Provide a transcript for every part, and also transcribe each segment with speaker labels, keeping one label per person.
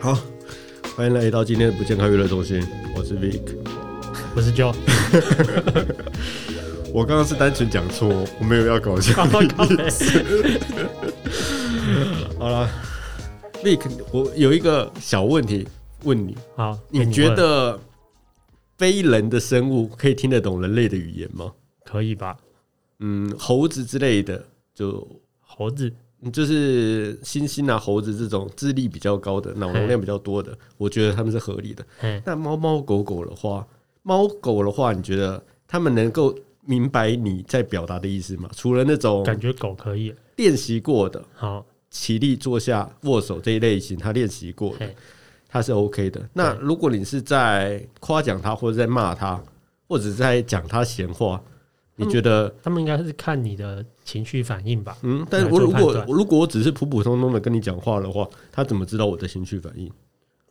Speaker 1: 好，欢迎来到今天的不健康娱乐中心，我是 Vic。
Speaker 2: 我是 Joe，
Speaker 1: 我刚刚是单纯讲错，我没有要搞笑 的意思。好了，Vic，我有一个小问题问你，
Speaker 2: 好，
Speaker 1: 你觉得非人的生物可以听得懂人类的语言吗？
Speaker 2: 可以吧？
Speaker 1: 嗯，猴子之类的，就
Speaker 2: 猴子
Speaker 1: 就是猩猩啊、猴子这种智力比较高的、脑容量比较多的，我觉得他们是合理的。
Speaker 2: 嘿，
Speaker 1: 那猫猫狗狗的话，猫狗的话，你觉得他们能够明白你在表达的意思吗？除了那种
Speaker 2: 感觉狗可以。
Speaker 1: 练习过的
Speaker 2: 好，
Speaker 1: 起立、坐下、握手这一类型，他练习过的，
Speaker 2: 嘿，
Speaker 1: 他是 OK 的。那如果你是在夸奖他，或者在骂他，或者在讲他闲话，你觉得？
Speaker 2: 他们应该是看你的情绪反应吧？
Speaker 1: 嗯，但是我如果如果我只是普普通通的跟你讲话的话，他怎么知道我的情绪反应？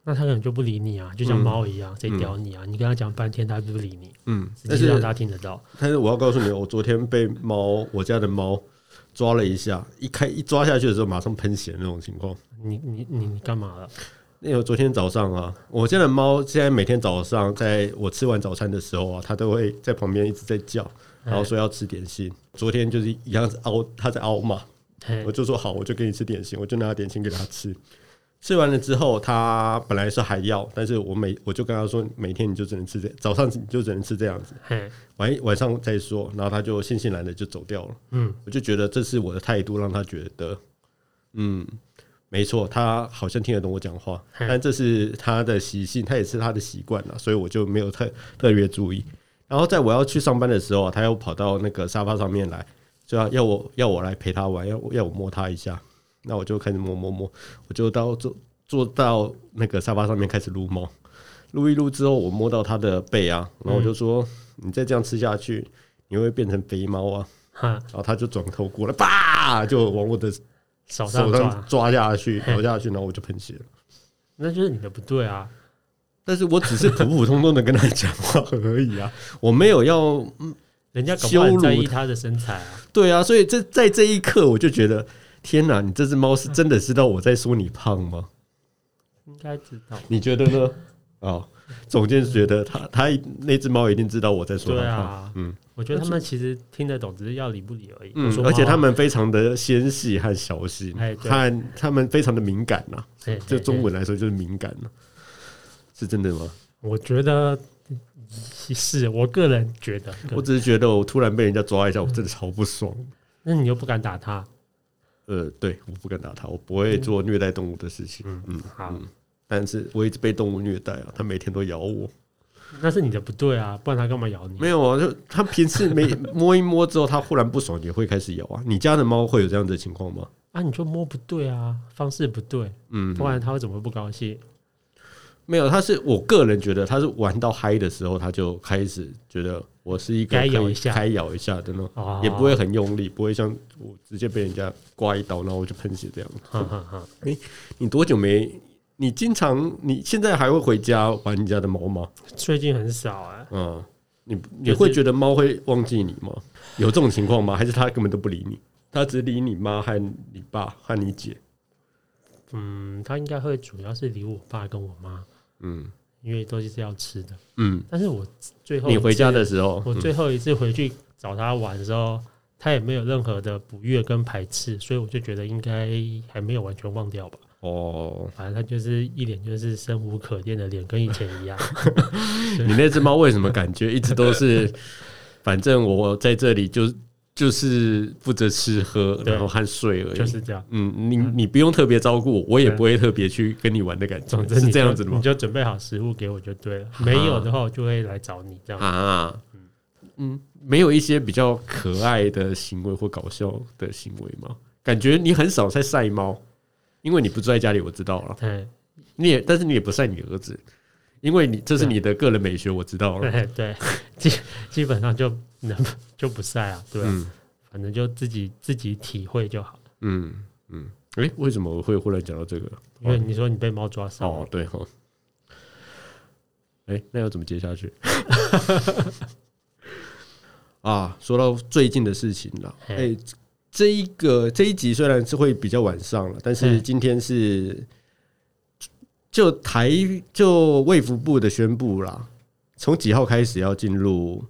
Speaker 2: 那他可能就不理你啊，就像猫一样，谁屌你啊？你跟他讲半天，他不理你，
Speaker 1: 嗯，但是
Speaker 2: 实际上他听得到。
Speaker 1: 但是我要告诉你，我昨天被猫，我家的猫抓了一下，一开一抓下去的时候，马上喷血那种情况。
Speaker 2: 你你你你干嘛了？
Speaker 1: 因为昨天早上啊，我家的猫现在每天早上在我吃完早餐的时候啊，它都会在旁边一直在叫，然后说要吃点心。昨天就是一样子凹，他在凹嘛，我，就说好，我就给你吃点心，我就拿点心给他吃。吃完了之后，他本来是还要，但是我每我就跟他说，每天你就只能吃这，早上你就只能吃这样子，
Speaker 2: 嘿，
Speaker 1: 晚晚上再说。然后他就悻悻然的就走掉了。
Speaker 2: 嗯，
Speaker 1: 我就觉得这是我的态度，让他觉得，嗯，没错，他好像听得懂我讲话，但这是他的习性，他也是他的习惯了，所以我就没有特特别注意。然后在我要去上班的时候啊，他又跑到那个沙发上面来，就要要我要我来陪他玩，要要我摸他一下，那我就开始摸摸摸，我就到坐坐到那个沙发上面开始撸猫，撸一撸之后，我摸到他的背啊，然后我就说，你再这样吃下去，你会变成肥猫啊。
Speaker 2: 哈，
Speaker 1: 然后他就转头过来，叭就往我的
Speaker 2: 手上
Speaker 1: 手上
Speaker 2: 抓，
Speaker 1: 抓下去，
Speaker 2: 嘿
Speaker 1: 咬下去，然后我就喷血了。
Speaker 2: 那就是你的不对啊。
Speaker 1: 但是我只是普普通通的跟他讲话而已啊，我没有要
Speaker 2: 人家搞不好很
Speaker 1: 羞辱
Speaker 2: 在意他的身材啊。
Speaker 1: 对啊，所以这在这一刻我就觉得，天哪，你这只猫是真的知道我在说你胖吗？
Speaker 2: 应该知道。
Speaker 1: 你觉得呢？哦，总监觉得他他那只猫一定知道我在说
Speaker 2: 对
Speaker 1: 它胖，
Speaker 2: 啊，
Speaker 1: 嗯
Speaker 2: 我觉得他们其实听得懂，只是要理不理而已。我
Speaker 1: 嗯，
Speaker 2: 说
Speaker 1: 而且他们非常的纤细和小心，
Speaker 2: 哎对
Speaker 1: 和他们非常的敏感呐、
Speaker 2: 嘿
Speaker 1: 就中，文来说就是敏感呐、是真的吗？
Speaker 2: 我觉得是我个人觉得。
Speaker 1: 我只是觉得我突然被人家抓一下，我真的超不爽。
Speaker 2: 那你又不敢打他，
Speaker 1: 呃，对，我不敢打他，我不会做虐待动物的事情。
Speaker 2: 嗯
Speaker 1: 嗯，
Speaker 2: 好，
Speaker 1: 但是我一直被动物虐待啊，它每天都咬我。
Speaker 2: 那是你的不对啊，不然它干嘛咬你？
Speaker 1: 没有啊，就它平时没 摸一摸之后，它忽然不爽也会开始咬啊。你家的猫会有这样的情况吗？
Speaker 2: 啊，你就摸不对啊，方式不对，
Speaker 1: 嗯，
Speaker 2: 不然它会怎么不高兴？
Speaker 1: 没有，他是我个人觉得，他是玩到嗨的时候，他就开始觉得我是一个
Speaker 2: 该咬一下
Speaker 1: 该咬一下的那种，
Speaker 2: 哦
Speaker 1: 也不会很用力，不会像我直接被人家刮一刀，然后我就喷血这样。
Speaker 2: 哈哈哈。
Speaker 1: 你多久没？你经常你现在还会回家玩你家的猫吗？
Speaker 2: 最近很少哎、
Speaker 1: 嗯，你你会觉得猫会忘记你吗？有这种情况吗？还是它根本都不理你？它只理你妈和你爸和你姐？
Speaker 2: 嗯，他应该会主要是理我爸跟我妈，
Speaker 1: 嗯
Speaker 2: 因为都是要吃的。
Speaker 1: 嗯，
Speaker 2: 但是我最后
Speaker 1: 你回家的时候，嗯
Speaker 2: 我最后一次回去找他玩的时候，他也没有任何的不悦跟排斥，所以我就觉得应该还没有完全忘掉吧。
Speaker 1: 哦，
Speaker 2: 反正他就是一脸就是生无可恋的脸，跟以前一样。
Speaker 1: 你那只猫为什么感觉一直都是？反正我在这里就就是负责吃喝，然后和睡而已。
Speaker 2: 就是这样。
Speaker 1: 嗯，你你不用特别照顾我，我也不会特别去跟你玩的感觉
Speaker 2: 总，之
Speaker 1: 是这样子的吗
Speaker 2: 你？就准备好食物给我就对了。没有的话，我就会来找你这样。
Speaker 1: 啊，嗯，没有一些比较可爱的行为或搞笑的行为吗？感觉你很少在晒猫，因为你不住在家里，我知道了。
Speaker 2: 对
Speaker 1: 你也，但是你也不晒你儿子，因为你这是你的个人美学，我知道了。
Speaker 2: 对 对，基基本上就能就不晒啊，对反正就自己自己体会就好。
Speaker 1: 嗯嗯，诶，为什么我会忽然讲到这个？
Speaker 2: 因为你说你被猫抓伤，
Speaker 1: 哦，对哦。哎、那要怎么接下去？啊，说到最近的事情了，哎、
Speaker 2: 嘿
Speaker 1: 这一个这一集虽然是会比较晚上了，但是
Speaker 2: 嗯
Speaker 1: 今天是就台就卫福部的宣布啦，从几号开始要进入？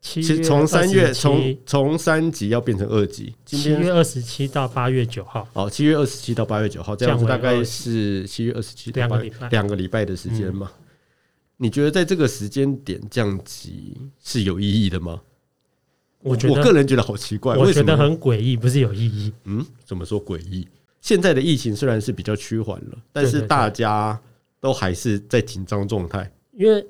Speaker 2: 七
Speaker 1: 其实
Speaker 2: 月
Speaker 1: 从三月从
Speaker 2: 27
Speaker 1: 从三级要变成二级，
Speaker 2: 七月二十七到八月九号，
Speaker 1: 哦，七月二十七到八月九号，这样子大概是七月二十七
Speaker 2: 两个礼拜嗯
Speaker 1: 两个礼拜的时间嘛。你觉得在这个时间点降级是有意义的吗？
Speaker 2: 我觉得
Speaker 1: 我个人觉得好奇怪，
Speaker 2: 我觉得？很诡异，不是有意义。
Speaker 1: 嗯，怎么说诡异？现在的疫情虽然是比较趋缓了，但是大家都还是在紧张状态。
Speaker 2: 因为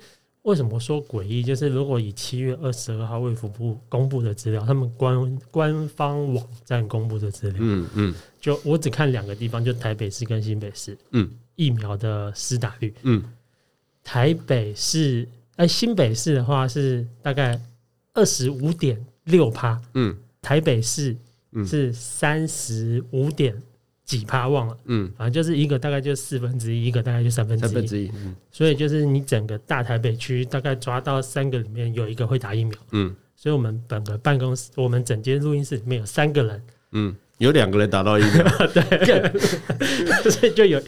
Speaker 2: 为什么说诡异？就是如果以七月二十二号卫福部公布的资料，他们官官方网站公布的资料，
Speaker 1: 嗯嗯
Speaker 2: 就我只看两个地方，就台北市跟新北市
Speaker 1: 嗯
Speaker 2: 疫苗的施打率。
Speaker 1: 嗯
Speaker 2: 台北市，哎、新北市的话是大概二十五点六趴，
Speaker 1: 嗯
Speaker 2: 台北市
Speaker 1: 嗯
Speaker 2: 是三十五点几趴，忘了，
Speaker 1: 嗯，
Speaker 2: 反正就是一个大概就四分之一，一个大概就三分之一，
Speaker 1: 三分之一。嗯
Speaker 2: 所以就是你整个大台北区大概抓到三个里面有一个会打疫苗，
Speaker 1: 嗯
Speaker 2: 所以我们本个办公室，我们整间录音室里面有三个人，
Speaker 1: 嗯，有两个人打到疫苗。
Speaker 2: 对所以就有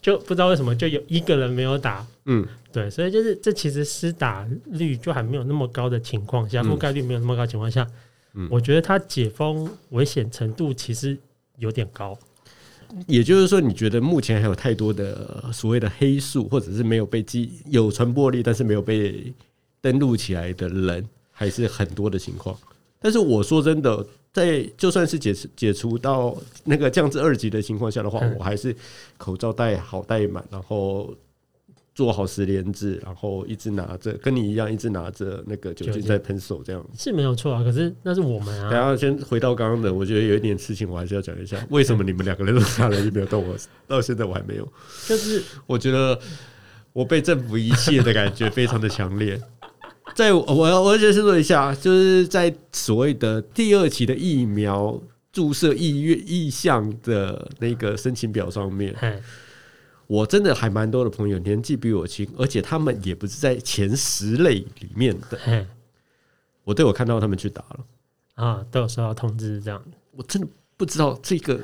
Speaker 2: 就不知道为什么就有一个人没有打，
Speaker 1: 嗯
Speaker 2: 对，所以就是这其实施打率就还没有那么高的情况下，
Speaker 1: 嗯
Speaker 2: 覆盖率没有那么高的情况下，
Speaker 1: 嗯
Speaker 2: 我觉得它解封危险程度其实有点高。
Speaker 1: 也就是说，你觉得目前还有太多的所谓的黑数，或者是没有被记有传播力，但是没有被登录起来的人，还是很多的情况。但是我说真的，在就算是解除解除到那个降至二级的情况下的话，
Speaker 2: 嗯
Speaker 1: 我还是口罩戴好戴满，然后做好十连制，然后一直拿着跟你一样，一直拿着那个酒
Speaker 2: 酒精
Speaker 1: 精在喷手这样。
Speaker 2: 是没有错啊，可是那是我们啊，
Speaker 1: 然后先回到刚刚的，我觉得有一点事情我还是要讲一下，为什么你们两个人都拿了疫苗，但我 到现在我还没有。
Speaker 2: 就是
Speaker 1: 我觉得我被政府遗弃的感觉非常的强烈。在我我要我要解释说一下，就是在所谓的第二期的疫苗注射意愿意向的那个申请表上面，
Speaker 2: 哎，
Speaker 1: 我真的还蛮多的朋友年纪比我轻，而且他们也不是在前十类里面的，
Speaker 2: 哎
Speaker 1: 我都有看到他们去打了。
Speaker 2: 啊，都有收到通知这样。
Speaker 1: 我真的不知道这个。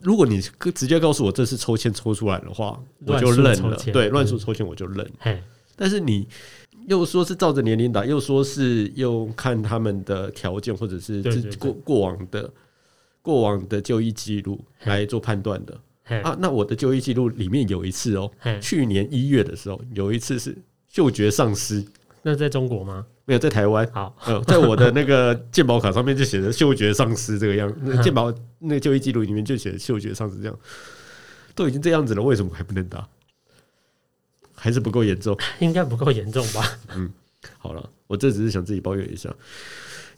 Speaker 1: 如果你直接告诉我这是抽签抽出来的话，我就认了。对，
Speaker 2: 嗯
Speaker 1: 乱数抽签我就认。
Speaker 2: 哎，
Speaker 1: 但是你又说是照着年龄打，又说是又看他们的条件或者是过过往的过往的就医记录来做判断的
Speaker 2: 哎
Speaker 1: 啊。那我的就医记录里面有一次哦，
Speaker 2: 哎，
Speaker 1: 去年一月的时候有一次是嗅觉丧失，
Speaker 2: 那在中国吗？
Speaker 1: 没有在台湾。
Speaker 2: 好，
Speaker 1: 呃，在我的那个健保卡上面就写着嗅觉丧失这个样，健保那个就医记录里面就写着嗅觉丧失这样，都已经这样子了，为什么还不能打？还是不够严重。
Speaker 2: 应该不够严重吧？
Speaker 1: 嗯好了，我这只是想自己抱怨一下，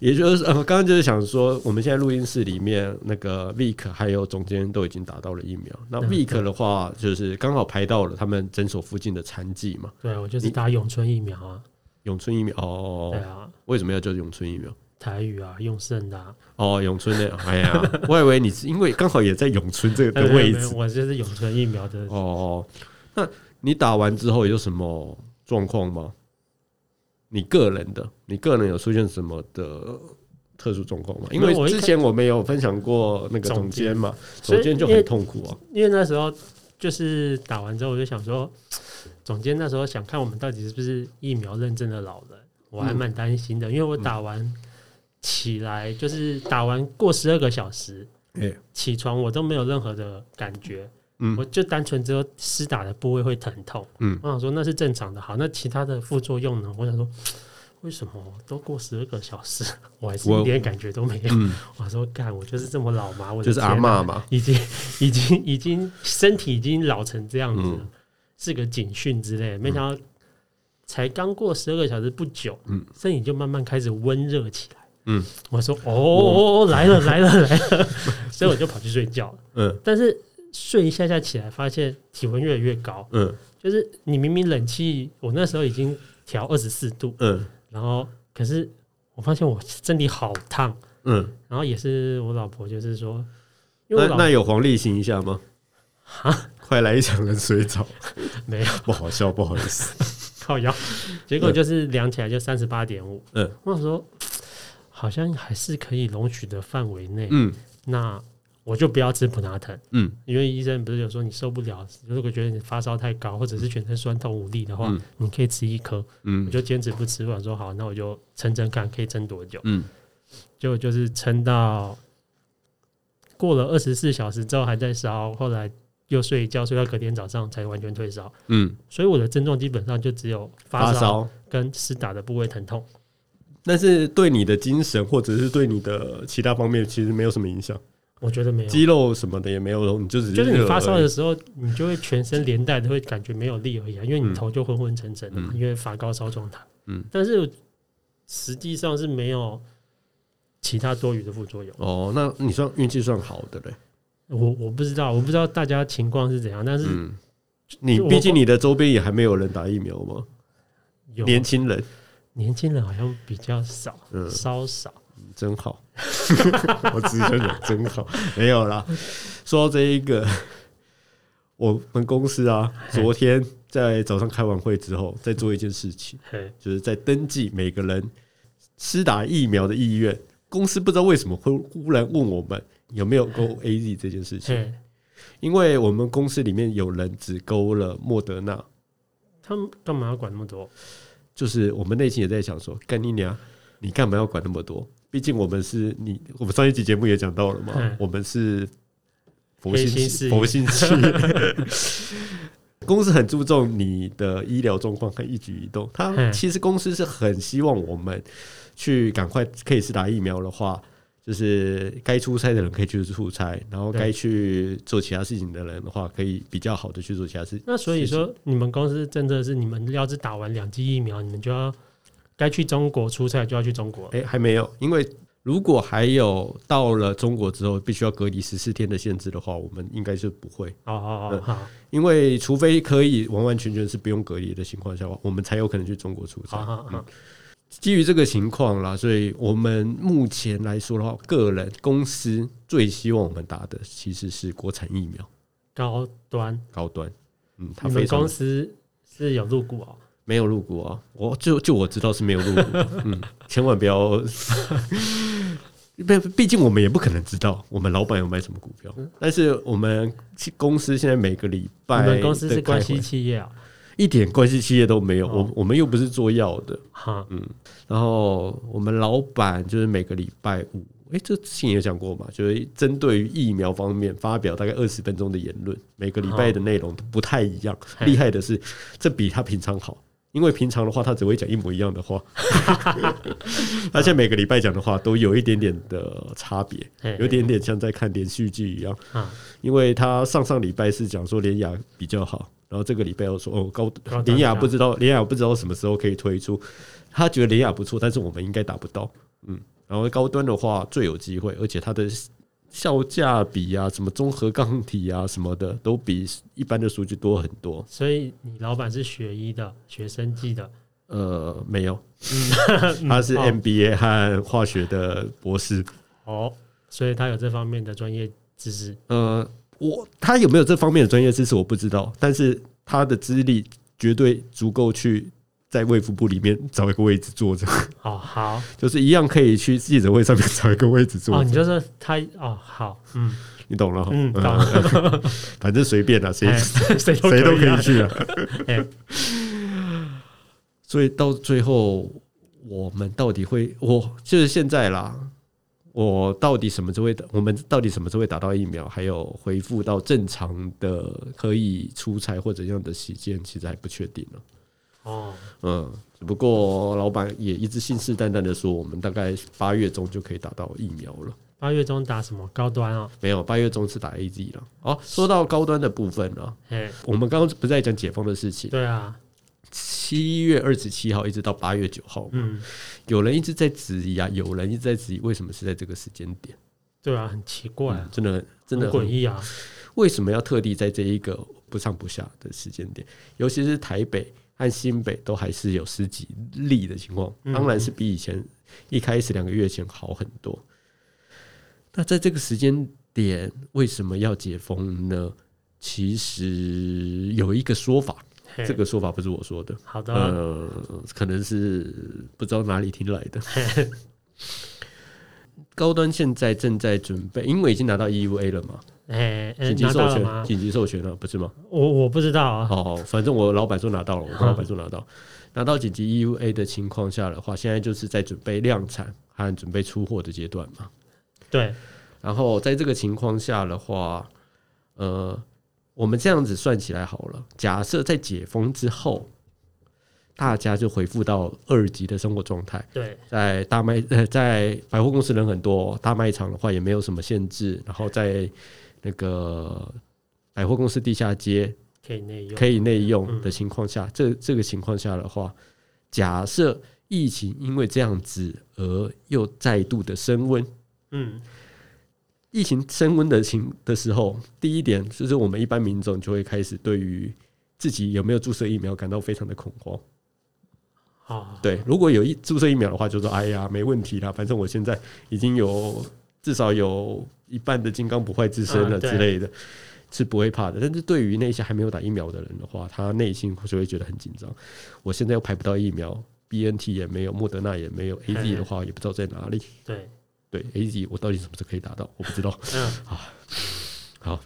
Speaker 1: 也就是呃，刚刚就是想说，我们现在录音室里面那个 Vic 还有总监都已经打到了疫苗。那
Speaker 2: 嗯
Speaker 1: Vic 的话，就是刚好排到了他们诊所附近的残疾嘛，
Speaker 2: 对，我就是打永春疫苗啊，
Speaker 1: 永春疫苗。哦
Speaker 2: 对，啊，
Speaker 1: 为什么要叫永春疫苗？
Speaker 2: 台语啊，永盛的啊，
Speaker 1: 哦，永春的，哎呀，我以为你是因为刚好也在永春这个 位置。
Speaker 2: 我就是永春疫苗的
Speaker 1: 哦，那你打完之后有什么状况吗？你个人的，你个人有出现什么的特殊状况吗？因为
Speaker 2: 我
Speaker 1: 之前我们有分享过那个
Speaker 2: 总
Speaker 1: 总监嘛，总监就很痛苦啊。
Speaker 2: 因为那时候就是打完之后，我就想说，总监那时候想看我们到底是不是疫苗认证的老人，我还蛮担心的，因为我打完起来就是打完过十二个小时
Speaker 1: 哎，
Speaker 2: 起床，我都没有任何的感觉，
Speaker 1: 嗯
Speaker 2: 我就单纯只有施打的部位会疼痛，
Speaker 1: 嗯
Speaker 2: 我想说那是正常的。好，那其他的副作用呢？我想说。为什么都过十二个小时，我还是一点感觉都没有？
Speaker 1: 嗯，
Speaker 2: 我说干，我就是这么老吗？我的
Speaker 1: 就是阿
Speaker 2: 天啊
Speaker 1: 嬷嘛，
Speaker 2: 已经 已经已经身体已经老成这样子了，
Speaker 1: 嗯
Speaker 2: 是个警讯之类的。没想到才刚过十二个小时不久，
Speaker 1: 嗯
Speaker 2: 身体就慢慢开始温热起来。
Speaker 1: 嗯，
Speaker 2: 我说哦，来了来了来了，所以我就跑去睡觉了。
Speaker 1: 嗯
Speaker 2: 但是睡一下下起来，发现体温越来越高，
Speaker 1: 嗯
Speaker 2: 就是你明明冷气，我那时候已经调二十四度，
Speaker 1: 嗯
Speaker 2: 然后可是我发现我身体好烫，
Speaker 1: 嗯，
Speaker 2: 然后也是我老婆就是说，因为
Speaker 1: 那那有黄立行一下吗？
Speaker 2: 哈
Speaker 1: 快来一场冷水澡，
Speaker 2: 没有。
Speaker 1: 不好笑，不好意思。
Speaker 2: 靠腰，结果就是量起来就三十八点五。
Speaker 1: 嗯
Speaker 2: 我想说好像还是可以容许的范围内。
Speaker 1: 嗯，
Speaker 2: 那我就不要吃普拿疼，
Speaker 1: 嗯
Speaker 2: 因为医生不是有说你受不了，如果觉得你发烧太高，或者是全身酸痛无力的话，
Speaker 1: 嗯
Speaker 2: 你可以吃一颗。嗯我
Speaker 1: 嗯
Speaker 2: 就坚持不吃，我想说好，那我就撑撑看，可以撑多久？
Speaker 1: 嗯，
Speaker 2: 结果就是撑到过了二十四小时之后还在烧，后来又睡一觉，睡到隔天早上才完全退烧。
Speaker 1: 嗯，
Speaker 2: 所以我的症状基本上就只有发烧，跟湿打的部位疼痛。
Speaker 1: 但是对你的精神或者是对你的其他方面其实没有什么影响，
Speaker 2: 我觉得没有，
Speaker 1: 肌肉什么的也没有，你就只
Speaker 2: 就是你发烧的时候，你就会全身连带都会感觉没有力而已啊，因为你
Speaker 1: 嗯
Speaker 2: 头就昏昏沉沉的嘛，
Speaker 1: 嗯
Speaker 2: 因为发高烧状态。
Speaker 1: 嗯，
Speaker 2: 但是实际上是没有其他多余的副作用。
Speaker 1: 哦，那你算运气算好的嘞。
Speaker 2: 我我不知道，我不知道大家情况是怎样，但是
Speaker 1: 嗯，你毕竟你的周边也还没有人打疫苗吗，
Speaker 2: 有
Speaker 1: 年轻人，
Speaker 2: 年轻人好像比较少，
Speaker 1: 嗯，
Speaker 2: 稍少。
Speaker 1: 真好，我只想讲真好，没有啦。说到这一个，我们公司啊，昨天在早上开完会之后，在做一件事情，就是在登记每个人施打疫苗的意愿。公司不知道为什么会忽然问我们有没有勾 A Z 这件事情，因为我们公司里面有人只勾了莫德纳，
Speaker 2: 他们干嘛要管那么多？
Speaker 1: 就是我们内心也在想说，干你娘，你干嘛要管那么多？毕竟我们是你，我们上一集节目也讲到了嘛
Speaker 2: 嗯，
Speaker 1: 我们是佛
Speaker 2: 黑
Speaker 1: 心佛心企业。公司很注重你的医疗状况和一举一动，他
Speaker 2: 嗯
Speaker 1: 其实公司是很希望我们去赶快可以是打疫苗的话，就是该出差的人可以去出差，然后该去做其他事情的人的话，可以比较好的去做其他事情。
Speaker 2: 那所以说，你们公司政策是，你们要是打完两剂疫苗，你们就要该去中国出差就要去中国。
Speaker 1: 哎、还没有，因为如果还有到了中国之后必须要隔离十四天的限制的话，我们应该是不会，
Speaker 2: 哦哦
Speaker 1: 嗯
Speaker 2: 哦，好，
Speaker 1: 因为除非可以完完全全是不用隔离的情况下，我们才有可能去中国出差。基于这个情况啦，所以我们目前来说的话，个人公司最希望我们打的其实是国产疫苗，
Speaker 2: 高端，
Speaker 1: 高端。嗯，它
Speaker 2: 你们公司是有入股哦。
Speaker 1: 没有入股啊，我就就我知道是没有入股，嗯，千万不要。毕毕竟我们也不可能知道我们老板有买什么股票，但是我们公司现在每个礼拜
Speaker 2: 你们公司是关系企业啊？
Speaker 1: 一点关系企业都没有，
Speaker 2: 哦。
Speaker 1: 我我们又不是做药的，
Speaker 2: 哈，嗯
Speaker 1: 然后我们老板就是每个礼拜五，诶，这之前也讲过嘛，就是针对于疫苗方面发表大概二十分钟的言论，每个礼拜的内容都不太一样。厉害的是，这比他平常好，因为平常的话他只会讲一模一样的话，他现在每个礼拜讲的话都有一点点的差别，有点点像在看连续剧一样。
Speaker 2: 啊，
Speaker 1: 因为他上上礼拜是讲说连雅比较好，然后这个礼拜又说哦高
Speaker 2: 高端
Speaker 1: 联雅不知道连雅不知道什么时候可以推出，他觉得连雅不错，但是我们应该达不到，嗯，然后高端的话最有机会，而且他的效价比啊，什么综合抗体啊什么的，都比一般的数据多很多。
Speaker 2: 所以你老板是学医的，学生技的，
Speaker 1: 呃，没有，
Speaker 2: 嗯
Speaker 1: 他是
Speaker 2: 哦
Speaker 1: MBA 和化学的博士。
Speaker 2: 哦，所以他有这方面的专业知识。
Speaker 1: 呃，我他有没有这方面的专业知识我不知道，但是他的资历绝对足够去在卫福部里面找一个位置坐着，
Speaker 2: 哦，好，
Speaker 1: 就是一样可以去记者会上面找一个位置坐
Speaker 2: 哦，你就说他，哦，好，嗯，
Speaker 1: 你懂了哈？
Speaker 2: 嗯懂
Speaker 1: 了 反正随便啦，谁
Speaker 2: 哎 谁都
Speaker 1: 谁都可
Speaker 2: 啊
Speaker 1: 以去啊。
Speaker 2: 哎
Speaker 1: 所以到最后，我们到底会，我就是现在啦，我到底什么时候会打？我们到底什么时候会打到疫苗？还有恢复到正常的可以出差或怎样的时间，其实还不确定呢。
Speaker 2: 哦，
Speaker 1: 嗯，只不过老板也一直信誓旦旦的说，我们大概八月中就可以打到疫苗了。
Speaker 2: 八月中打什么高端哦？
Speaker 1: 没有，八月中是打 A Z 了。哦，说到高端的部分呢，
Speaker 2: 哎，
Speaker 1: 我们刚刚不是在讲解封的事情？
Speaker 2: 对啊，
Speaker 1: 七月二十七号一直到八月九号，
Speaker 2: 嗯，
Speaker 1: 有人一直在质疑啊，有人一直在质疑为什么是在这个时间点？
Speaker 2: 对啊，很奇怪啊，
Speaker 1: 嗯真的真的
Speaker 2: 诡异啊。
Speaker 1: 为什么要特地在这一个不上不下的时间点？尤其是台北和新北都还是有十几例的情况，
Speaker 2: 嗯
Speaker 1: 当然是比以前一开始两个月前好很多。那在这个时间点，为什么要解封呢？其实有一个说法，
Speaker 2: 嘿
Speaker 1: 这个说法不是我说的，
Speaker 2: 好的，
Speaker 1: 呃，可能是不知道哪里听来的。高端现在正在准备，因为已经拿到 EUA 了嘛，
Speaker 2: 哎、哎
Speaker 1: 紧急
Speaker 2: 拿
Speaker 1: 授权，
Speaker 2: 到了吗？
Speaker 1: 紧急授权了，不是吗？
Speaker 2: 我我不知道啊。
Speaker 1: 好好，反正我老板说拿到了，我老板说拿到，拿到紧急 EUA 的情况下的话，现在就是在准备量产和准备出货的阶段嘛。
Speaker 2: 对，
Speaker 1: 然后在这个情况下的话，呃，我们这样子算起来好了，假设在解封之后，大家就恢复到二级的生活状态，
Speaker 2: 对，
Speaker 1: 在大卖呃在百货公司人很多，大卖场的话也没有什么限制，然后在那个百货公司地下街
Speaker 2: 可以内用。
Speaker 1: 可以内用的情况下，这这个情况下的话，假设疫情因为这样子而又再度的升温，
Speaker 2: 嗯，
Speaker 1: 疫情升温的情的时候，第一点就是我们一般民众就会开始对于自己有没有注射疫苗感到非常的恐慌。
Speaker 2: 好，
Speaker 1: 对，如果有一注射疫苗的话，就说哎呀没问题啦，反正我现在已经有至少有一半的金刚不坏之身了之类的，是不会怕的。但是对于那些还没有打疫苗的人的话，他内心就会觉得很紧张。我现在又排不到疫苗，BNT 也没有，莫德纳也没有，AZ 的话也不知道在哪里。
Speaker 2: 对，
Speaker 1: 对，AZ 我到底什么时候可以打到？我不知道。
Speaker 2: 嗯，
Speaker 1: 好，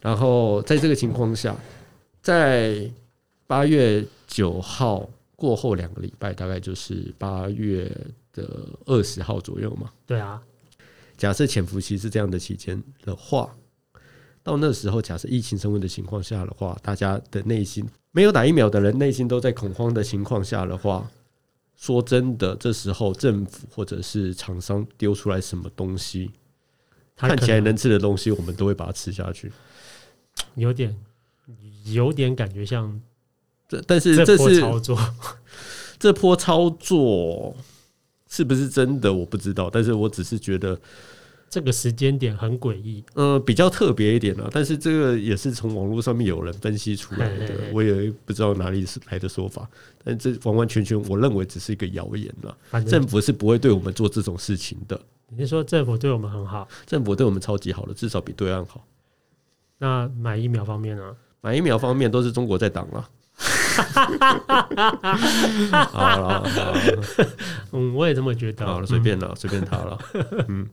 Speaker 1: 然后在这个情况下，在八月九号过后两个礼拜，大概就是八月的二十号左右嘛。
Speaker 2: 对啊，
Speaker 1: 假设潜伏期是这样的期间的话，到那时候，假设疫情升温的情况下的话，大家的内心没有打疫苗的人内心都在恐慌的情况下的话，说真的，这时候政府或者是厂商丢出来什么东西，看起来能吃的东西，我们都会把它吃下去。
Speaker 2: 有点有点感觉像
Speaker 1: 这但是这
Speaker 2: 波
Speaker 1: 是
Speaker 2: 操作，
Speaker 1: 这波操作是不是真的我不知道，但是我只是觉得，
Speaker 2: 这个时间点很诡异。
Speaker 1: 呃，比较特别一点呢。但是这个也是从网络上面有人分析出来的
Speaker 2: 嘿嘿嘿，
Speaker 1: 我也不知道哪里是来的说法，但这完完全全我认为只是一个谣言了。政府是不会对我们做这种事情的，
Speaker 2: 你是说政府对我们很好，
Speaker 1: 政府对我们超级好的，至少比对岸好。
Speaker 2: 那买疫苗方面呢？
Speaker 1: 买疫苗方面都是中国在挡了。好了，好了，
Speaker 2: 嗯，我也这么觉得。
Speaker 1: 好了，随便了，随便他了。嗯，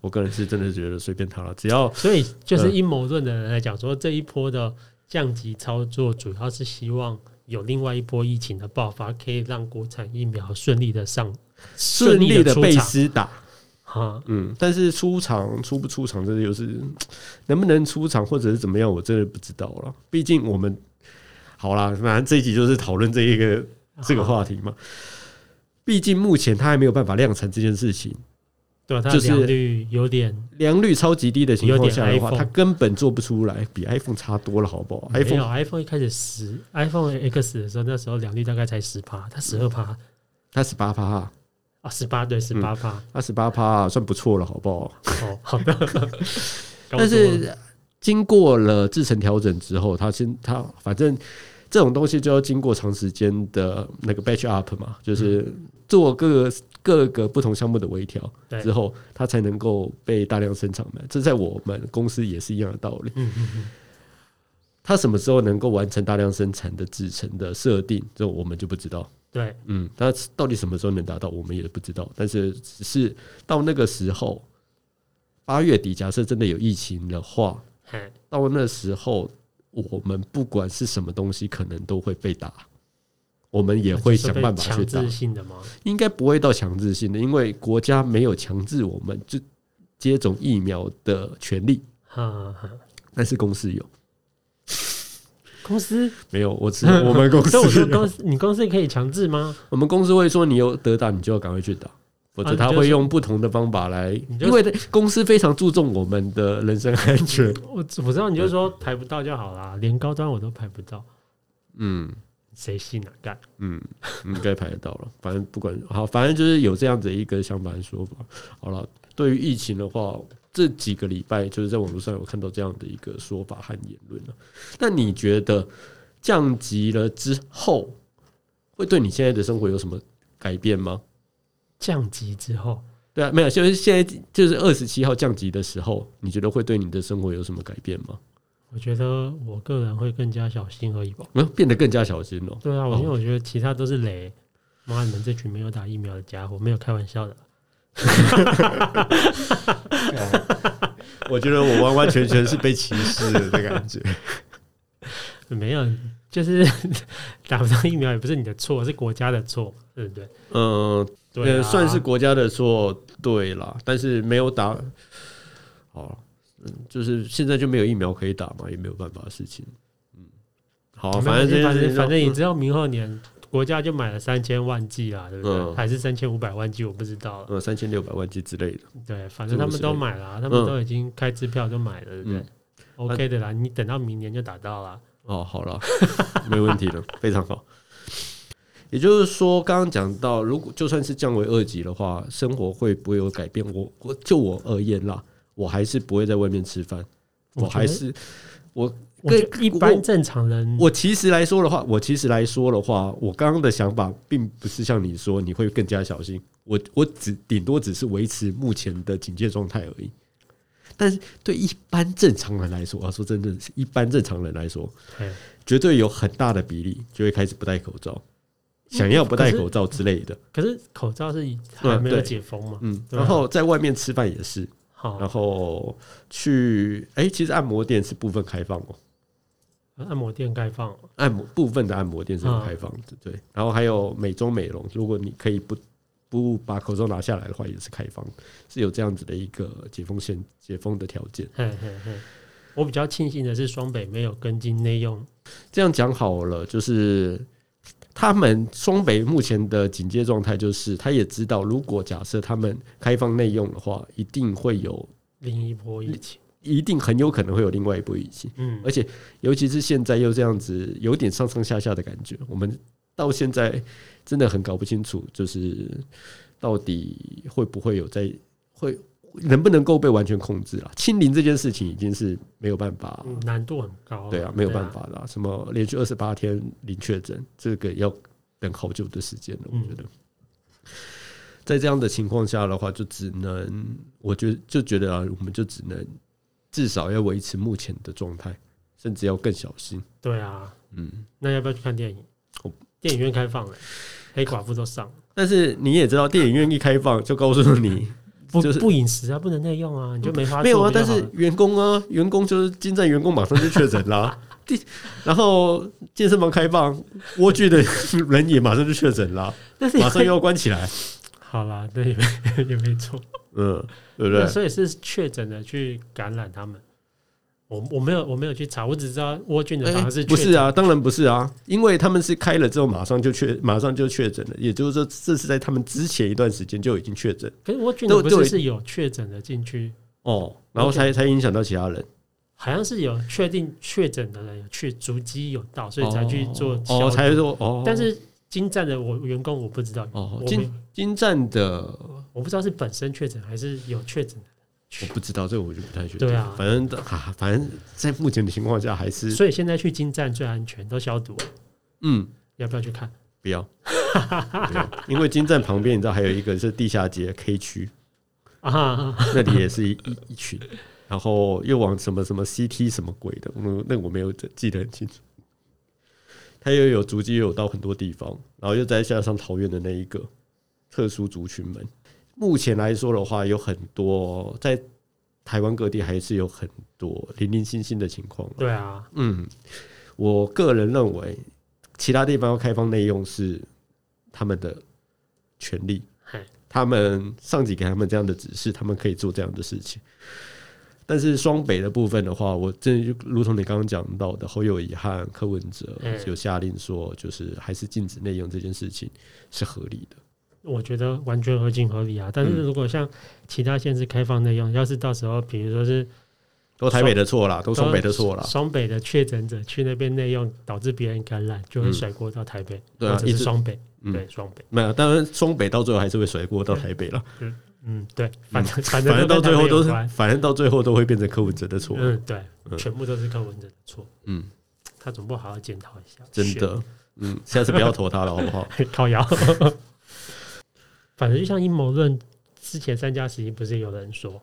Speaker 1: 我个人是真的觉得随便他了，只要
Speaker 2: 嗯所以就是阴谋论的人来讲说，这一波的降级操作，主要是希望有另外一波疫情的爆发，可以让国产疫苗顺利的上
Speaker 1: 顺利的被施打。
Speaker 2: 哈。
Speaker 1: 嗯，但是出场出不出场，这又是能不能出场或者是怎么样，我真的不知道了。毕竟我们好啦，反正这一集就是讨论这一个这个话题嘛。毕竟目前他还没有办法量产这件事情，
Speaker 2: 对吧？它
Speaker 1: 就是
Speaker 2: 良率有点
Speaker 1: 良率超级低的情况下的话，他根本做不出来，比 iPhone 差多了，好不好？iPhone
Speaker 2: iPhone 一开始十 iPhone X 的时候，那时候良率大概才十趴，它十二趴
Speaker 1: 它十八趴，
Speaker 2: 啊，十八对十八趴。
Speaker 1: 二十八趴算不错了，好不好？
Speaker 2: 哦，好的。
Speaker 1: 但是经过了制程调整之后，它先它反正这种东西就要经过长时间的那个 batch up 嘛，就是做各个各个不同项目的微调之后，它才能够被大量生产嘛。这在我们公司也是一样的道理。
Speaker 2: 嗯嗯嗯，
Speaker 1: 它什么时候能够完成大量生产的制程的设定，这我们就不知道。
Speaker 2: 对，
Speaker 1: 嗯，它到底什么时候能达到，我们也不知道。但是只是到那个时候，八月底，假设真的有疫情的话，
Speaker 2: 嘿，
Speaker 1: 到那时候，我们不管是什么东西，可能都会被打，我们也会想办法去打
Speaker 2: 强制，性的吗？
Speaker 1: 应该不会到强制性的，因为国家没有强制我们就接种疫苗的权利，
Speaker 2: 哈哈，
Speaker 1: 但是公司有，
Speaker 2: 公司，
Speaker 1: 没有？我只 我们公司
Speaker 2: 所以我说公司，你公司可以强制吗？
Speaker 1: 我们公司会说你有得打，你就要赶快去打。否则
Speaker 2: 啊你就说
Speaker 1: 他会用不同的方法来，因为公司非常注重我们的人身安全。
Speaker 2: 我我知道，你就说排不到就好啦，连高端我都排不到，
Speaker 1: 嗯
Speaker 2: 谁信啊？干，
Speaker 1: 嗯，应该排得到了。反正不管好，反正就是有这样子一个想法和说法。好了，对于疫情的话，这几个礼拜就是在网络上有看到这样的一个说法和言论了。那你觉得降级了之后，会对你现在的生活有什么改变吗？
Speaker 2: 降级之后，
Speaker 1: 对啊，没有，就是现在就是二十七号降级的时候，你觉得会对你的生活有什么改变吗？
Speaker 2: 我觉得我个人会更加小心而已吧。
Speaker 1: 没有，变得更加小心哦。
Speaker 2: 对啊，我
Speaker 1: 哦
Speaker 2: 因为我觉得其他都是雷，妈，你们这群没有打疫苗的家伙，没有开玩笑的。
Speaker 1: 我觉得我完完全全是被歧视的感觉。
Speaker 2: 没有，就是 打不上疫苗也不是你的错，是国家的错，对不对？
Speaker 1: 嗯，
Speaker 2: 对、
Speaker 1: 呃，
Speaker 2: 啊，
Speaker 1: 算是国家的错，对啦，但是没有打，好，嗯，就是现在就没有疫苗可以打嘛，也没有办法的事情。嗯，好，
Speaker 2: 没
Speaker 1: 反正
Speaker 2: 反正反正你知道明后年国家就买了三千万剂啦，对不对？
Speaker 1: 嗯。
Speaker 2: 还是三千五百万剂，我不知道
Speaker 1: 三千六百万剂之类的，
Speaker 2: 对，反正他们都买了啊、他们都已经开支票都买了，对不对、
Speaker 1: 嗯。
Speaker 2: O k 的啦，你等到明年就打到了。
Speaker 1: 哦，好了，没问题了，非常好。也就是说，刚刚讲到，如果就算是降为二级的话，生活会不会有改变？我我就我而言啦，我还是不会在外面吃饭，
Speaker 2: 我
Speaker 1: 还是我
Speaker 2: 跟一般正常人，
Speaker 1: 我其实来说的话，我其实来说的话，我刚刚的想法并不是像你说你会更加小心，我我只顶多只是维持目前的警戒状态而已。但是对一般正常人来说，啊，说真的是一般正常人来说，绝对有很大的比例就会开始不戴口罩，想要不戴口罩之类的。
Speaker 2: 可是口罩是还没有解封嘛？
Speaker 1: 嗯，然后在外面吃饭也是，
Speaker 2: 好
Speaker 1: 然，后去哎、其实按摩店是部分开放哦，
Speaker 2: 按摩店开放，
Speaker 1: 按摩部分的按摩店是开放的，对。然后还有美妆美容，如果你可以不不把口罩拿下来的话，也是开放，是有这样子的一个解封限解封的条件。
Speaker 2: 嘿嘿嘿。我比较庆幸的是，双北没有跟进内用，
Speaker 1: 这样讲好了，就是他们双北目前的警戒状态，就是他也知道，如果假设他们开放内用的话，一定会有，
Speaker 2: 另一波疫情。
Speaker 1: 一定很有可能会有另外一波疫情。
Speaker 2: 嗯
Speaker 1: 而且尤其是现在又这样子，有点上上下下的感觉。我们到现在真的很搞不清楚，就是到底会不会有在会能不能够被完全控制啊？清零这件事情已经是没有办法，
Speaker 2: 嗯难度很高。
Speaker 1: 对啊，没有办法啦。什么连续二十八天零确诊，这个要等好久的时间了，我
Speaker 2: 嗯
Speaker 1: 觉得。在这样的情况下的话，就只能，我觉得就觉得啊，我们就只能至少要维持目前的状态，甚至要更小心。
Speaker 2: 对啊，
Speaker 1: 嗯，
Speaker 2: 那要不要去看电影
Speaker 1: 哦？
Speaker 2: 电影院开放了，黑寡妇都上了，
Speaker 1: 但是你也知道，电影院一开放就告诉你
Speaker 2: 不
Speaker 1: 就是
Speaker 2: 不饮食啊，不能内用啊，你就没法
Speaker 1: 没有啊，但是员工啊，员工就是金站员工马上就确诊啦。第 然后健身房开放，蜗居的人也马上就确诊啦，
Speaker 2: 但是
Speaker 1: 马上又要关起来。
Speaker 2: 好啦，对，也 没也没错。
Speaker 1: 嗯，对不对？
Speaker 2: 所以是确诊的去感染他们。我我没有我没有去查，我只知道沃菌的
Speaker 1: 哎
Speaker 2: 反而是
Speaker 1: 不是啊？当然不是啊，因为他们是开了之后马上就确马上就确诊了，也就是说这是在他们之前一段时间就已经确诊。
Speaker 2: 可是沃菌
Speaker 1: 都都
Speaker 2: 的不是是有确诊的进去，
Speaker 1: 哦，然后才才影响到其他人。
Speaker 2: 好像是有确定确诊的人有去足迹有到，所以才去做消
Speaker 1: 哦，
Speaker 2: 毒
Speaker 1: 才做哦，
Speaker 2: 但是金站的我员工我不知道，
Speaker 1: 哦金
Speaker 2: 我没
Speaker 1: 金站的
Speaker 2: 我不知道是本身确诊还是有确诊的。
Speaker 1: 我不知道，这个我就不太确定。
Speaker 2: 对啊
Speaker 1: 反正啊，反正在目前的情况下，还是
Speaker 2: 所以现在去金站最安全，都消毒，
Speaker 1: 嗯，
Speaker 2: 要不要去看？
Speaker 1: 不要，不要因为金站旁边你知道还有一个是地下街 K 区，
Speaker 2: 啊，
Speaker 1: 那里也是一一一群，然后又往什么什么 CT 什么鬼的，嗯那我没有记得很清楚。他又有足迹，又有到很多地方，然后又再加上桃园的那一个特殊族群们。目前来说的话，有很多在台湾各地还是有很多零零星星的情况。
Speaker 2: 对啊，
Speaker 1: 嗯，我个人认为，其他地方要开放内用是他们的权利，他们上级给他们这样的指示，他们可以做这样的事情。但是双北的部分的话，我真就如同你刚刚讲到的，侯友谊和柯文哲
Speaker 2: 嗯
Speaker 1: 有下令说，就是还是禁止内用这件事情是合理的。
Speaker 2: 我觉得完全合情合理啊。但是如果像其他县市开放内用，要是到时候比如说是
Speaker 1: 都台北的错啦，都双北的错啦。
Speaker 2: 双北的确诊者去那边内用，导致别人感染，就会甩锅到台北，
Speaker 1: 对啊一直
Speaker 2: 是双北，
Speaker 1: 嗯
Speaker 2: 对双北，
Speaker 1: 没有，当然双北到最后还是会甩锅到台北了。
Speaker 2: 嗯，对，反正反正
Speaker 1: 反正到最后都是反正到最后都会变成柯文哲的错。
Speaker 2: 嗯，对，
Speaker 1: 嗯
Speaker 2: 全部都是柯文哲的错，
Speaker 1: 嗯，
Speaker 2: 他总不好好检讨一下，
Speaker 1: 真的，嗯，下次不要投他了，好不好？
Speaker 2: 选 靠摇。反正就像阴谋论，之前三加十一不是有人说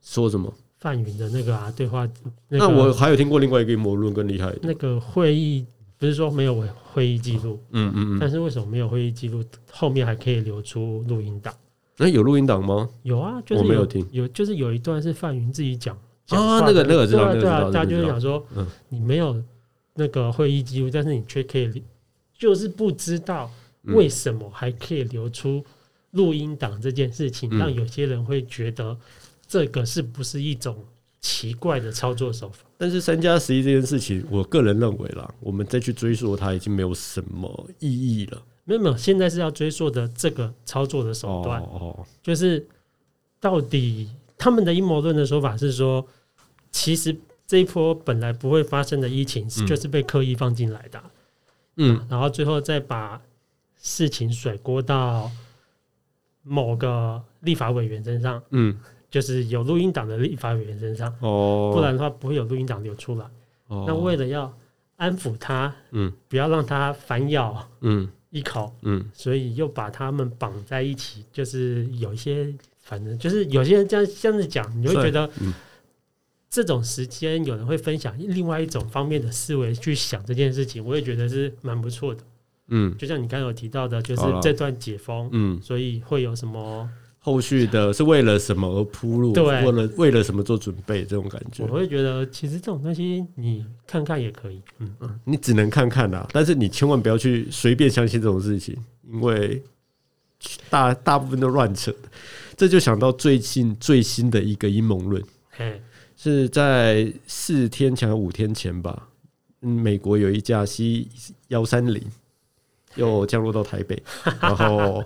Speaker 1: 说什么？
Speaker 2: 范云的那个啊对话，那
Speaker 1: 我还有听过另外一个阴谋论更厉害的。
Speaker 2: 那个会议不是说没有会议记录，
Speaker 1: 嗯嗯嗯，
Speaker 2: 但是为什么没有会议记录？后面还可以流出录音档？
Speaker 1: 那有录音档吗？
Speaker 2: 有啊，就是
Speaker 1: 我没有听
Speaker 2: 有就是有一段是范云自己讲讲
Speaker 1: 啊那个那个知道
Speaker 2: 对啊对啊，
Speaker 1: 那个知道
Speaker 2: 大家就
Speaker 1: 那个知道
Speaker 2: 是想说
Speaker 1: 嗯，
Speaker 2: 你没有那个会议记录，但是你却可以，就是不知道
Speaker 1: 嗯
Speaker 2: 为什么还可以流出录音档这件事情，
Speaker 1: 嗯。
Speaker 2: 让有些人会觉得这个是不是一种奇怪的操作手法？
Speaker 1: 但是三加十一这件事情，我个人认为啦，我们再去追溯它已经没有什么意义了。
Speaker 2: 没有没有，现在是要追溯的这个操作的手段，
Speaker 1: 哦，
Speaker 2: 就是到底他们的阴谋论的说法是说，其实这一波本来不会发生的疫情，
Speaker 1: 嗯。
Speaker 2: 就是被刻意放进来的啊、
Speaker 1: 嗯。
Speaker 2: 然后最后再把事情甩锅到某个立法委员身上，
Speaker 1: 嗯，
Speaker 2: 就是有录音档的立法委员身上，
Speaker 1: 哦，
Speaker 2: 不然的话不会有录音档流出来。
Speaker 1: 哦，
Speaker 2: 那为了要安抚他，
Speaker 1: 嗯。
Speaker 2: 不要让他反咬
Speaker 1: 嗯。
Speaker 2: 一口，
Speaker 1: 嗯。
Speaker 2: 所以又把他们绑在一起，就是有一些，反正就是有些人这样这样子讲，你会觉得
Speaker 1: 嗯。
Speaker 2: 这种时间有人会分享另外一种方面的思维去想这件事情，我也觉得是蛮不错的。
Speaker 1: 嗯
Speaker 2: 就像你刚刚有提到的，就是这段解封，
Speaker 1: 嗯，
Speaker 2: 所以会有什么？
Speaker 1: 后续的是为了什么而铺路？
Speaker 2: 对
Speaker 1: 为了为了什么做准备？这种感觉
Speaker 2: 我，会觉得其实这种东西你看看也可以，嗯嗯，
Speaker 1: 你只能看看啦，但是你千万不要去随便相信这种事情，因为大大部分都乱扯的。这就想到最近最新的一个阴谋论，
Speaker 2: 嘿，
Speaker 1: 是在四天前、五天前吧，嗯，美国有一架 C 幺三零又降落到台北，然后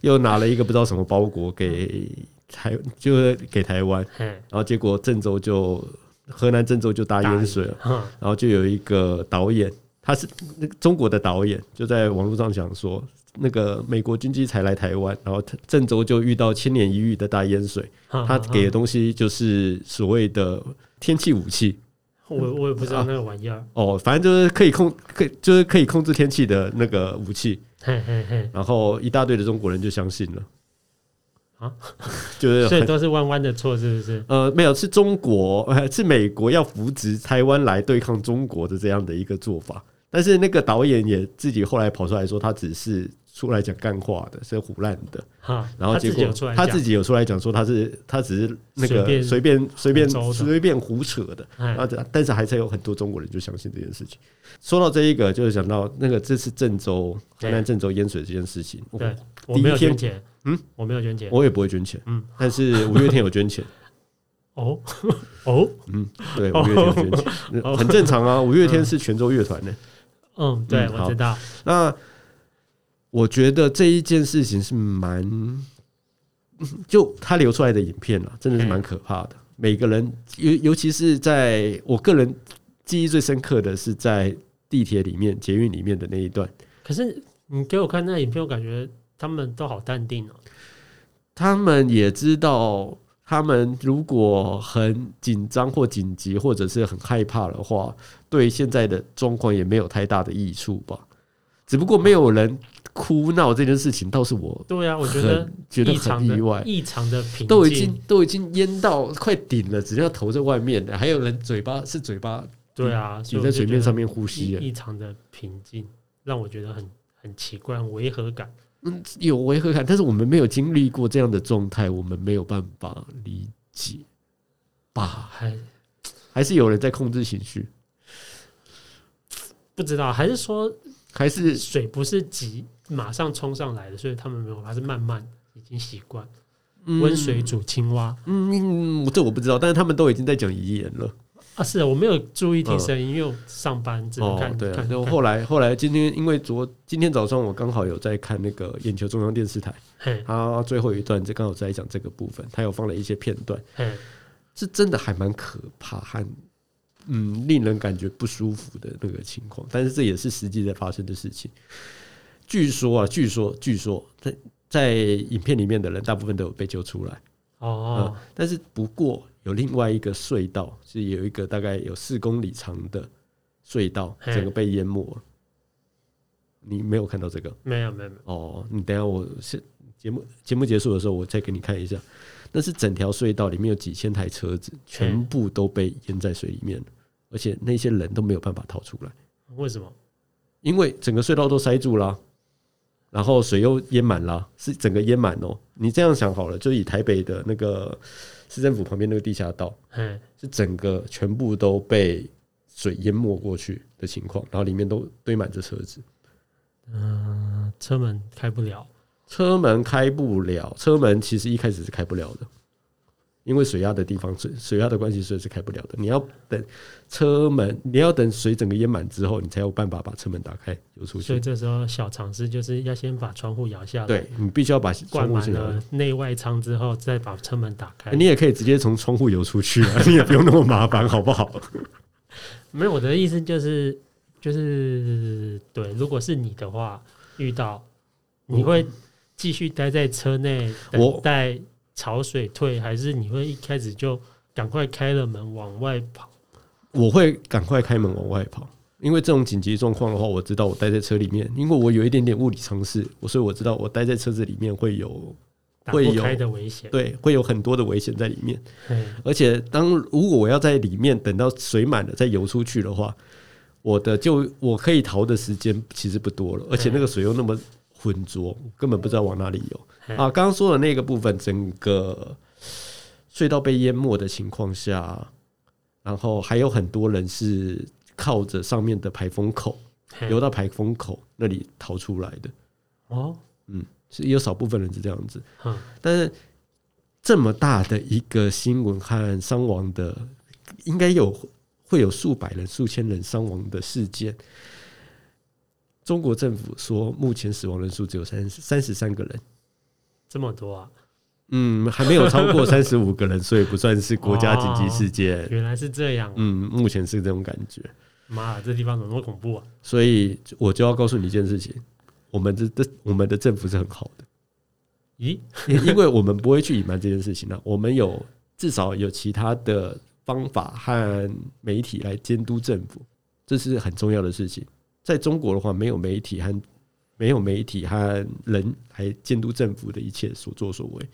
Speaker 1: 又拿了一个不知道什么包裹给台，就是给台湾，然后结果郑州就河南郑州就大淹水了，然后就有一个导演，他是那个中国的导演，就在网络上讲说，那个美国军机才来台湾，然后郑州就遇到千年一遇的大淹水，他给的东西就是所谓的天气武器
Speaker 2: 我我也不知道那个玩意儿，
Speaker 1: 哦，反正就是可以控，可以就是可以控制天气的那个武器，
Speaker 2: 嘿嘿嘿，
Speaker 1: 然后一大堆的中国人就相信了
Speaker 2: 啊，
Speaker 1: 就是
Speaker 2: 所以都是弯弯的错，是不是？
Speaker 1: 呃没有是中国呃是美国要扶植台湾来对抗中国的这样的一个做法，但是那个导演也自己后来跑出来说，他只是出来讲干话的，是胡乱的。
Speaker 2: 哈，
Speaker 1: 然后结果他自己有出来讲说他是他只是那个
Speaker 2: 随便
Speaker 1: 随便随便
Speaker 2: 胡
Speaker 1: 扯的，
Speaker 2: 哎。
Speaker 1: 然后这但是还是有很多中国人就相信这件事情。说到这一个，就是讲到那个这次郑州河南郑州淹水这件事情，我
Speaker 2: 对，我没有捐钱，
Speaker 1: 嗯，
Speaker 2: 我没有捐钱，
Speaker 1: 我也不会捐钱，
Speaker 2: 嗯，
Speaker 1: 但是五月天有捐钱，
Speaker 2: 哦？哦，
Speaker 1: 嗯，对，五月天有捐钱，
Speaker 2: 哦。
Speaker 1: 很正常啊。五月天是泉州乐团的，
Speaker 2: 嗯，对，
Speaker 1: 嗯
Speaker 2: 我知道，
Speaker 1: 那我觉得这一件事情是蛮，就他流出来的影片啊，真的是蛮可怕的。每个人，尤尤其是在我个人记忆最深刻的是在地铁里面、捷运里面的那一段，
Speaker 2: 可是你给我看那影片，我感觉他们都好淡定哦。
Speaker 1: 他们也知道，他们如果很紧张或紧急，或者是很害怕的话，对现在的状况也没有太大的益处吧。只不过没有人哭闹这件事情，倒是我
Speaker 2: 对啊，我觉得
Speaker 1: 觉得很意外，
Speaker 2: 异常的平静，
Speaker 1: 都已经都已经淹到快顶了，只要头在外面的，还有人嘴巴是嘴巴
Speaker 2: 对啊，所以
Speaker 1: 你在水面上面呼吸
Speaker 2: 异常的平静，让我觉得很很奇怪，很违和感。
Speaker 1: 嗯，有违和感，但是我们没有经历过这样的状态，我们没有办法理解吧？
Speaker 2: 还
Speaker 1: 还是有人在控制情绪，
Speaker 2: 不知道，还是说
Speaker 1: 还是
Speaker 2: 水不是急马上冲上来的，所以他们没有，还是慢慢已经习惯温水煮青蛙。
Speaker 1: 嗯，这我不知道，但是他们都已经在讲遗言了。
Speaker 2: 啊。是的，我没有注意听声音，因为我上班只能
Speaker 1: 哦
Speaker 2: 看，
Speaker 1: 对啊后来后来今天因为昨今天早上我刚好有在看那个眼球中央电视台，
Speaker 2: 嘿。
Speaker 1: 他最后一段就刚好在讲这个部分，他有放了一些片段，
Speaker 2: 嘿，
Speaker 1: 是真的还蛮可怕和嗯令人感觉不舒服的那个情况，但是这也是实际在发生的事情。据说啊，据说据说在在影片里面的人大部分都有被救出来，
Speaker 2: 哦，
Speaker 1: 嗯，但是不过有另外一个隧道是有一个大概有四公里长的隧道，整个被淹没了。你没有看到这个
Speaker 2: 没有没有没有，
Speaker 1: 哦？你等下我是节目节目结束的时候，我再给你看一下。那是整条隧道里面有几千台车子，全部都被淹在水里面了，而且那些人都没有办法逃出来，
Speaker 2: 为什么？
Speaker 1: 因为整个隧道都塞住了啊、然后水又淹满了，是整个淹满哦。你这样想好了，就以台北的那个市政府旁边那个地下道，
Speaker 2: 嗯，
Speaker 1: 是整个全部都被水淹没过去的情况，然后里面都堆满着车子，
Speaker 2: 嗯，车门开不了，
Speaker 1: 车门开不了，车门其实一开始是开不了的，因为水压的地方水水压的关系，所以是开不了的。你要等车门，你要等水整个淹满之后，你才有办法把车门打开游出去。
Speaker 2: 所以这时候小尝试就是要先把窗户摇下来，
Speaker 1: 对你必须要把窗
Speaker 2: 灌满。了内外舱之后，再把车门打开。
Speaker 1: 你也可以直接从窗户游出去啊，你也不用那么麻烦，好不好？
Speaker 2: 没有，我的意思就是就是对，如果是你的话，遇到你会继续待在车内
Speaker 1: 我
Speaker 2: 等待潮水退，还是你会一开始就赶快开了门往外跑？
Speaker 1: 我会赶快开门往外跑，因为这种紧急状况的话，我知道我待在车里面，因为我有一点点物理常识，我所以我知道我待在车子里面会有会有
Speaker 2: 危险。
Speaker 1: 对会有很多的危险在里面。
Speaker 2: 嗯，
Speaker 1: 而且当如果我要在里面等到水满了再游出去的话，我的就我可以逃的时间其实不多了，而且那个水又那么浑浊，根本不知道往哪里游
Speaker 2: 嗯
Speaker 1: 啊。刚刚说的那个部分，整个隧道被淹没的情况下，然后还有很多人是靠着上面的排风口游到排风口那里逃出来的，
Speaker 2: 哦，嗯
Speaker 1: 是有少部分人是这样子。
Speaker 2: 嗯，
Speaker 1: 但是这么大的一个新闻和伤亡的，应该有会有数百人、数千人伤亡的事件。中国政府说，目前死亡人数只有三三十三个人，
Speaker 2: 这么多啊！
Speaker 1: 嗯，还没有超过 三十五个人，所以不算是国家紧急事件。
Speaker 2: 原来是这样，
Speaker 1: 嗯，目前是这种感觉，
Speaker 2: 妈，这地方怎么那么恐怖啊？
Speaker 1: 所以我就要告诉你一件事情：我们的的我们的政府是很好的。
Speaker 2: 咦，
Speaker 1: 因因为我们不会去隐瞒这件事情呢、我们有至少有其他的方法和媒体来监督政府，这是很重要的事情。在中国的话，没有媒体和没有媒体和人来监督政府的一切所作所为，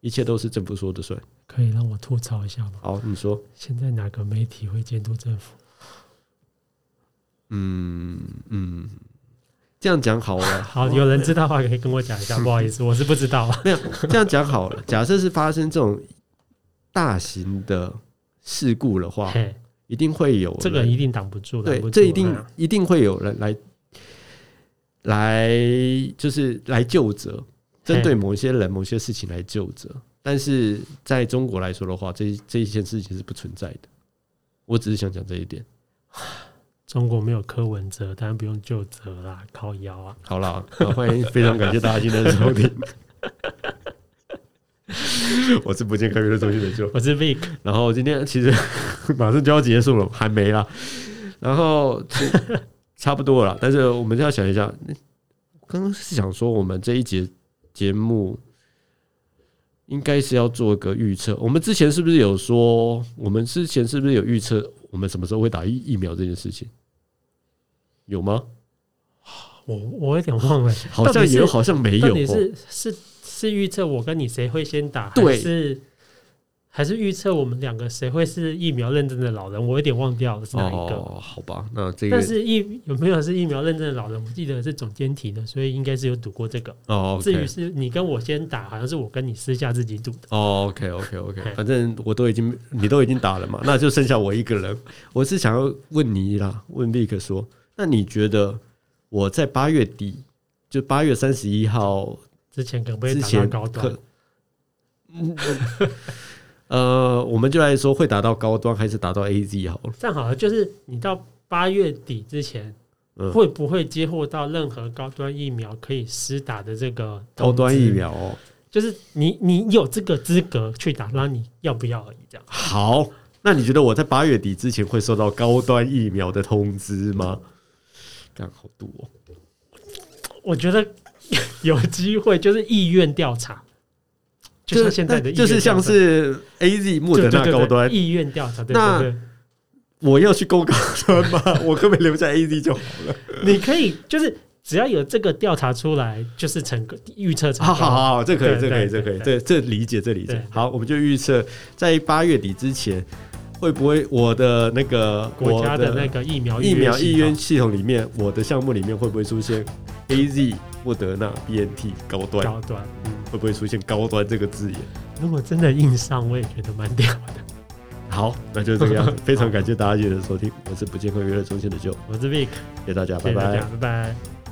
Speaker 1: 一切都是政府说的算。
Speaker 2: 可以让我吐槽一下吗？
Speaker 1: 好，你说，
Speaker 2: 现在哪个媒体会监督政府？
Speaker 1: 嗯嗯，这样讲好了，
Speaker 2: 好，有人知道的话可以跟我讲一下，不好意思，我是不知道。
Speaker 1: 没有这样讲好了。假设是发生这种大型的事故的话，
Speaker 2: 嘿，
Speaker 1: 一定会有
Speaker 2: 这个
Speaker 1: 人
Speaker 2: 一定挡不住，
Speaker 1: 对这一定
Speaker 2: 嗯
Speaker 1: 一定会有人来来，就是来就责，针对某一些人、某些事情来就责。但是在中国来说的话，这这一件事情是不存在的。我只是想讲这一点。
Speaker 2: 中国没有柯文哲，当然不用就责啦，靠腰啊。
Speaker 1: 好啦，欢迎，非常感谢大家今天的收听。我是不健康娱乐中心的就，
Speaker 2: 我是 Vic，
Speaker 1: 然后今天其实 马上就要结束了，还没啦。然后差不多了，但是我们就要想一下，刚刚是想说我们这一节节目应该是要做个预测。我们之前是不是有说，我们之前是不是有预测我们什么时候会打疫疫苗这件事情？有吗？
Speaker 2: 我我有点忘了，
Speaker 1: 好像有，好像没有。
Speaker 2: 是是是预测我跟你谁会先打，还是还是预测我们两个谁会是疫苗认证的老人？我有点忘掉了是哪一个。
Speaker 1: 哦，好吧，那这个
Speaker 2: 但是疫有没有是疫苗认证的老人？我记得是总监提的，所以应该是有赌过这个。
Speaker 1: 哦
Speaker 2: 至于是你跟我先打，好像是我跟你私下自己赌的。
Speaker 1: 哦，OK，OK，OK，
Speaker 2: 嘿
Speaker 1: 反正我都已经你都已经打了嘛，那就剩下我一个人。我是想要问你啦，问 Vic 说，那你觉得我在八月底，就八月三十一号
Speaker 2: 之前可不可以打到高端？，
Speaker 1: 嗯 呃，我们就来说会打到高端还是打到 AZ 好了。
Speaker 2: 这样好了，就是你到八月底之前，
Speaker 1: 嗯
Speaker 2: 会不会接获到任何高端疫苗可以施打的这个
Speaker 1: 高端疫？苗哦，
Speaker 2: 就是你你有这个资格去打，那你要不要而已？这样
Speaker 1: 好，那你觉得我在八月底之前会收到高端疫苗的通知吗？干好多、哦，
Speaker 2: 我觉得 有机会，就是意愿调查，就像现在的意愿
Speaker 1: 就是像是 AZ 莫德
Speaker 2: 对对对对
Speaker 1: 纳高端，
Speaker 2: 意愿调查，对
Speaker 1: 那
Speaker 2: 对对，
Speaker 1: 我要去勾高端吗？我可不可以留在 AZ 就好了？
Speaker 2: 你可以就是只要有这个调查出来，就是成功预测成
Speaker 1: 好
Speaker 2: 功。
Speaker 1: 好好好，这可以，这可以，这可以，
Speaker 2: 对
Speaker 1: 这这理解，这理解。好，我们就预测在八月底之前会不会我的那个
Speaker 2: 国家的那个疫苗
Speaker 1: 疫苗
Speaker 2: 系
Speaker 1: 预约
Speaker 2: 统
Speaker 1: 系统里面，我的项目里面会不会出现 A Z、莫德纳、B N T 高端？
Speaker 2: 高端，嗯，
Speaker 1: 会不会出现高端这个字眼？
Speaker 2: 如果真的硬上，我也觉得蛮屌的。
Speaker 1: 好，那就这个样子。非常感谢大家今天的收听，我是不健康娱乐中心的 Joe，
Speaker 2: 我是 Vic，
Speaker 1: 谢谢大家，拜拜。
Speaker 2: 拜拜。